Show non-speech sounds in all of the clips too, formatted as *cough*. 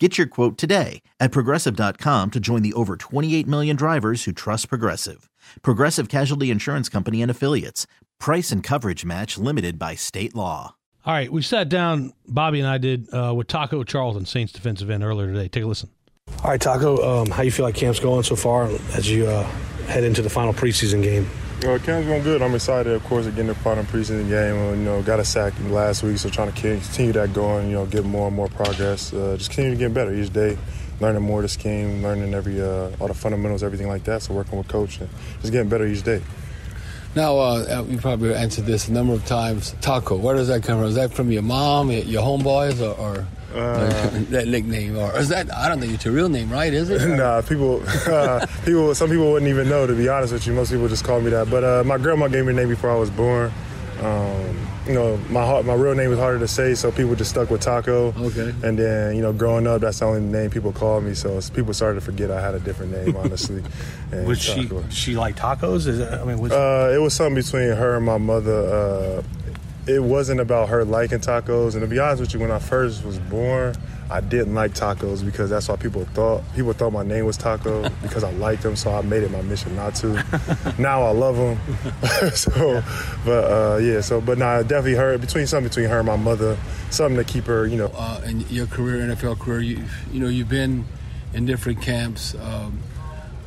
Get your quote today at progressive.com to join the over 28 million drivers who trust Progressive. Progressive Casualty Insurance Company and Affiliates. Price and coverage match limited by state law. All right, we sat down, Bobby and I did, uh, with Taco Charlton, Saints defensive end, earlier today. Take a listen. All right, Taco, um, how you feel like camp's going so far as you uh, head into the final preseason game? Well, camp's going good. I'm excited, of course, again the final preseason game. You know, got a sack last week, so trying to continue that going. You know, get more and more progress. Uh, just continue to get better each day. Learning more of the scheme, learning every uh, all the fundamentals, everything like that. So working with coach and just getting better each day. Now, uh, you probably answered this a number of times. Taco, where does that come from? Is that from your mom, your homeboys, or, or uh, that nickname, or is that? I don't think it's your real name, right? Is it? *laughs* nah, people, *laughs* uh, people, some people wouldn't even know. To be honest with you, most people just call me that. But uh, my grandma gave me the name before I was born. Um, you know, my my real name is harder to say, so people just stuck with Taco. Okay. And then, you know, growing up, that's the only name people called me. So people started to forget I had a different name, *laughs* honestly. was she she like tacos? Is it, I mean, was uh, it was something between her and my mother. Uh, it wasn't about her liking tacos. And to be honest with you, when I first was born, I didn't like tacos because that's why people thought. People thought my name was Taco *laughs* because I liked them, so I made it my mission not to. *laughs* now I love them. *laughs* so, but uh, yeah, so but now nah, definitely her between something between her and my mother, something to keep her, you know. Uh, and your career, NFL career, you you know you've been in different camps. Um,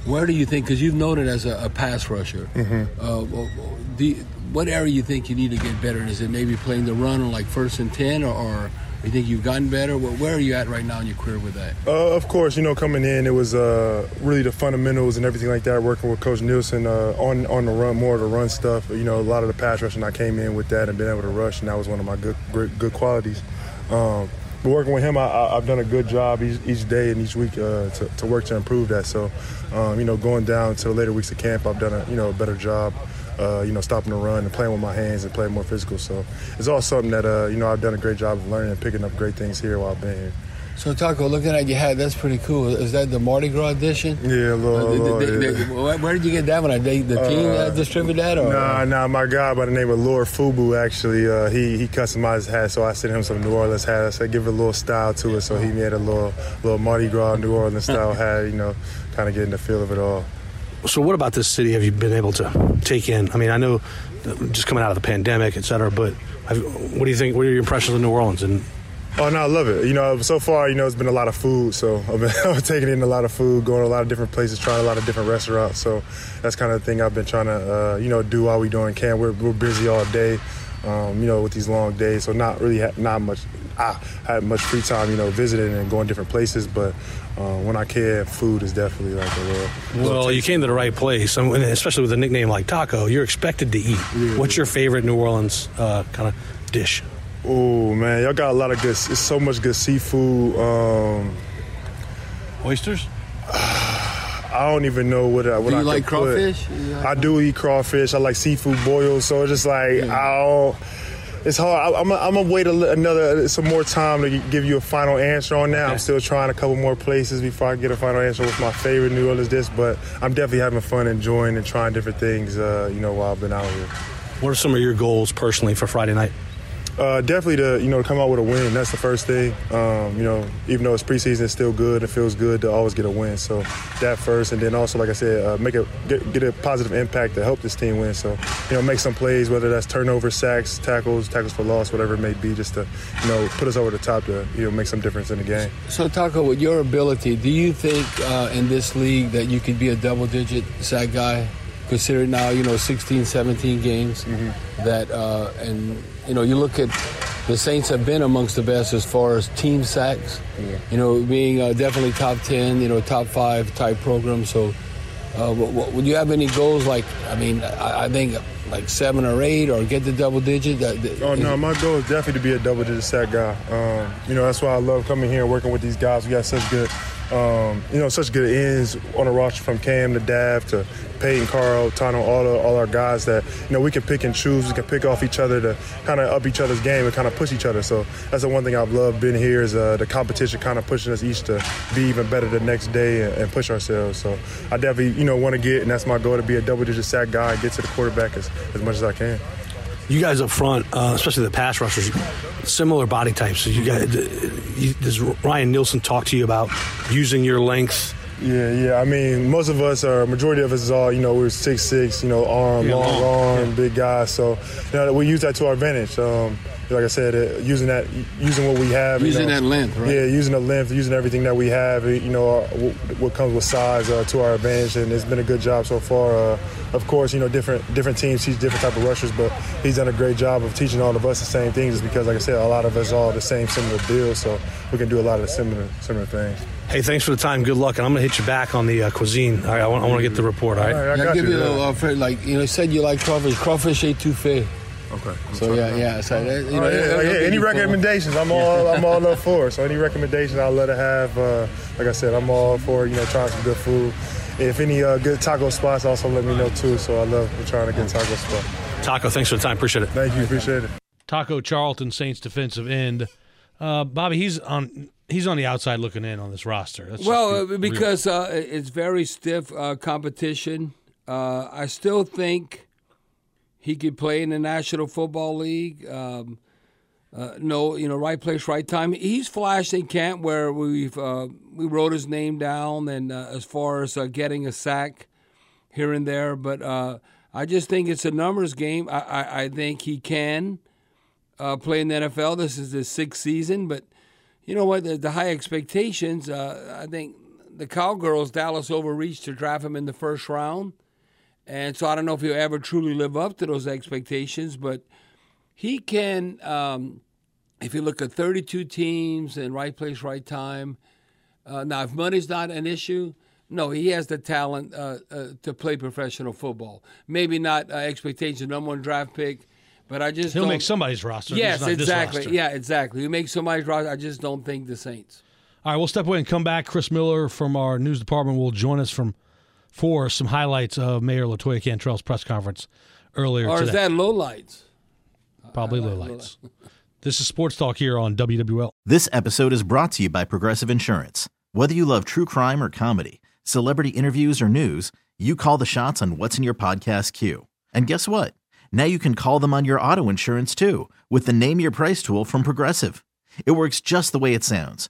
where do you think? Because you've known it as a, a pass rusher. Mm-hmm. Uh, well, the, what area you think you need to get better in? Is it maybe playing the run on like first and ten, or, or you think you've gotten better? Where are you at right now in your career with that? Uh, of course, you know, coming in, it was uh, really the fundamentals and everything like that. Working with Coach Nielsen uh, on on the run, more of the run stuff. You know, a lot of the pass rushing, I came in with that and been able to rush, and that was one of my good good, good qualities. Um, but working with him, I, have done a good job each, each, day and each week uh, to, to, work to improve that. So, um, you know, going down to the later weeks of camp, I've done a you know a better job uh, you know, stopping the run and playing with my hands and playing more physical. So it's all something that, uh, you know, I've done a great job of learning and picking up great things here while I've been here. So Taco, looking at your hat, that's pretty cool. Is that the Mardi Gras edition? Yeah, a little. Uh, they, they, where did you get that one? Did the team uh, distribute that? Or? Nah, nah. My guy by the name of Lord Fubu actually, uh, he he customized his hat, so I sent him some New Orleans hat. I said give it a little style to it, so he made a little little Mardi Gras New Orleans style *laughs* hat. You know, kind of getting the feel of it all. So, what about this city have you been able to take in? I mean, I know just coming out of the pandemic, et cetera, but what do you think? What are your impressions of New Orleans? And Oh no, I love it. You know, so far, you know, it's been a lot of food. So *laughs* I've been taking in a lot of food, going to a lot of different places, trying a lot of different restaurants. So that's kind of the thing I've been trying to, uh, you know, do while we doing camp. We're, we're busy all day, um, you know, with these long days. So not really, ha- not much. I had much free time, you know, visiting and going different places. But uh, when I can, food is definitely like a little. Well, you came to the right place, especially with a nickname like Taco. You're expected to eat. Yeah. What's your favorite New Orleans uh, kind of dish? Oh man, y'all got a lot of good. It's so much good seafood. Um, Oysters. *sighs* I don't even know what I what do you I like crawfish? Like I do eat crawfish. I like seafood boils. So it's just like yeah. I don't. It's hard. I, am gonna wait a, another some more time to give you a final answer on that. Okay. I'm still trying a couple more places before I get a final answer with my favorite New Orleans dish. But I'm definitely having fun, enjoying, and trying different things. Uh, you know, while I've been out here. What are some of your goals personally for Friday night? Uh, definitely to you know to come out with a win. That's the first thing. Um, you know, even though it's preseason, it's still good. It feels good to always get a win. So that first, and then also, like I said, uh, make a get, get, a positive impact to help this team win. So you know, make some plays, whether that's turnover, sacks, tackles, tackles for loss, whatever it may be, just to you know put us over the top to you know make some difference in the game. So Taco, with your ability, do you think uh, in this league that you could be a double-digit sack guy? Considering now, you know, 16, 17 games mm-hmm. that, uh, and you know, you look at the Saints have been amongst the best as far as team sacks. Yeah. You know, being uh, definitely top ten, you know, top five type program. So, uh, would you have any goals? Like, I mean, I, I think like seven or eight, or get the double digit. oh no, my goal is definitely to be a double digit sack guy. Um, you know, that's why I love coming here and working with these guys. We got such good um, you know, such good ends on the roster from Cam to Dav to Peyton, Carl, Tano, all the, all our guys that you know we can pick and choose. We can pick off each other to kind of up each other's game and kind of push each other. So that's the one thing I've loved being here is uh, the competition kind of pushing us each to be even better the next day and, and push ourselves. So I definitely you know want to get and that's my goal to be a double-digit sack guy and get to the quarterback as, as much as I can. You guys up front, uh, especially the pass rushers, similar body types. So you guys, does Ryan Nielsen talk to you about using your length? Yeah, yeah. I mean, most of us, are majority of us, is all you know. We're six six, you know, arm, yeah, long, long, arm, yeah. big guys. So you know, we use that to our advantage. Um, like I said, uh, using that, using what we have, using you know, that length, right? Yeah, using the length, using everything that we have, you know, uh, what comes with size uh, to our advantage, and it's been a good job so far. Uh, of course, you know, different different teams teach different type of rushers, but he's done a great job of teaching all of us the same things, just because, like I said, a lot of us all the same similar deal, so we can do a lot of the similar similar things. Hey, thanks for the time. Good luck, and I'm going to hit you back on the uh, cuisine. All right, I want, I want to get the report. All right, all right I got give you, you a little, offer. like you know, said you like crawfish. Crawfish étouffée. Okay. So yeah, yeah. So that, you know, yeah, yeah. Any recommendations? I'm all *laughs* I'm all up for. So any recommendations, I'll let it have. Uh, like I said, I'm all for you know trying some good food. If any uh, good taco spots, also let me know too. So I love trying to get taco spot. Taco, thanks for the time. Appreciate it. Thank you. Appreciate it. Taco Charlton, Saints defensive end. Uh, Bobby, he's on. He's on the outside looking in on this roster. That's well, uh, because uh, it's very stiff uh, competition. Uh, I still think he could play in the National Football League. Um, uh, no, you know, right place, right time. He's flashed in camp where we've uh, we wrote his name down, and uh, as far as uh, getting a sack here and there, but uh, I just think it's a numbers game. I, I, I think he can uh, play in the NFL. This is his sixth season, but you know what? The, the high expectations. I think the Cowgirls, Dallas overreached to draft him in the first round. And so I don't know if he'll ever truly live up to those expectations, but he can, um, if you look at 32 teams and right place, right time. Uh, now, if money's not an issue, no, he has the talent uh, uh, to play professional football. Maybe not uh, expectation, number one draft pick, but I just he'll don't... make somebody's roster. Yes, exactly. Yeah, exactly. He makes somebody's roster. I just don't think the Saints. All right, we'll step away and come back. Chris Miller from our news department will join us from for some highlights of Mayor LaToya Cantrell's press conference earlier or today. is that low lights? Probably low lights. *laughs* this is Sports Talk here on WWL. This episode is brought to you by Progressive Insurance. Whether you love true crime or comedy, celebrity interviews or news, you call the shots on what's in your podcast queue. And guess what? Now you can call them on your auto insurance too with the Name Your Price tool from Progressive. It works just the way it sounds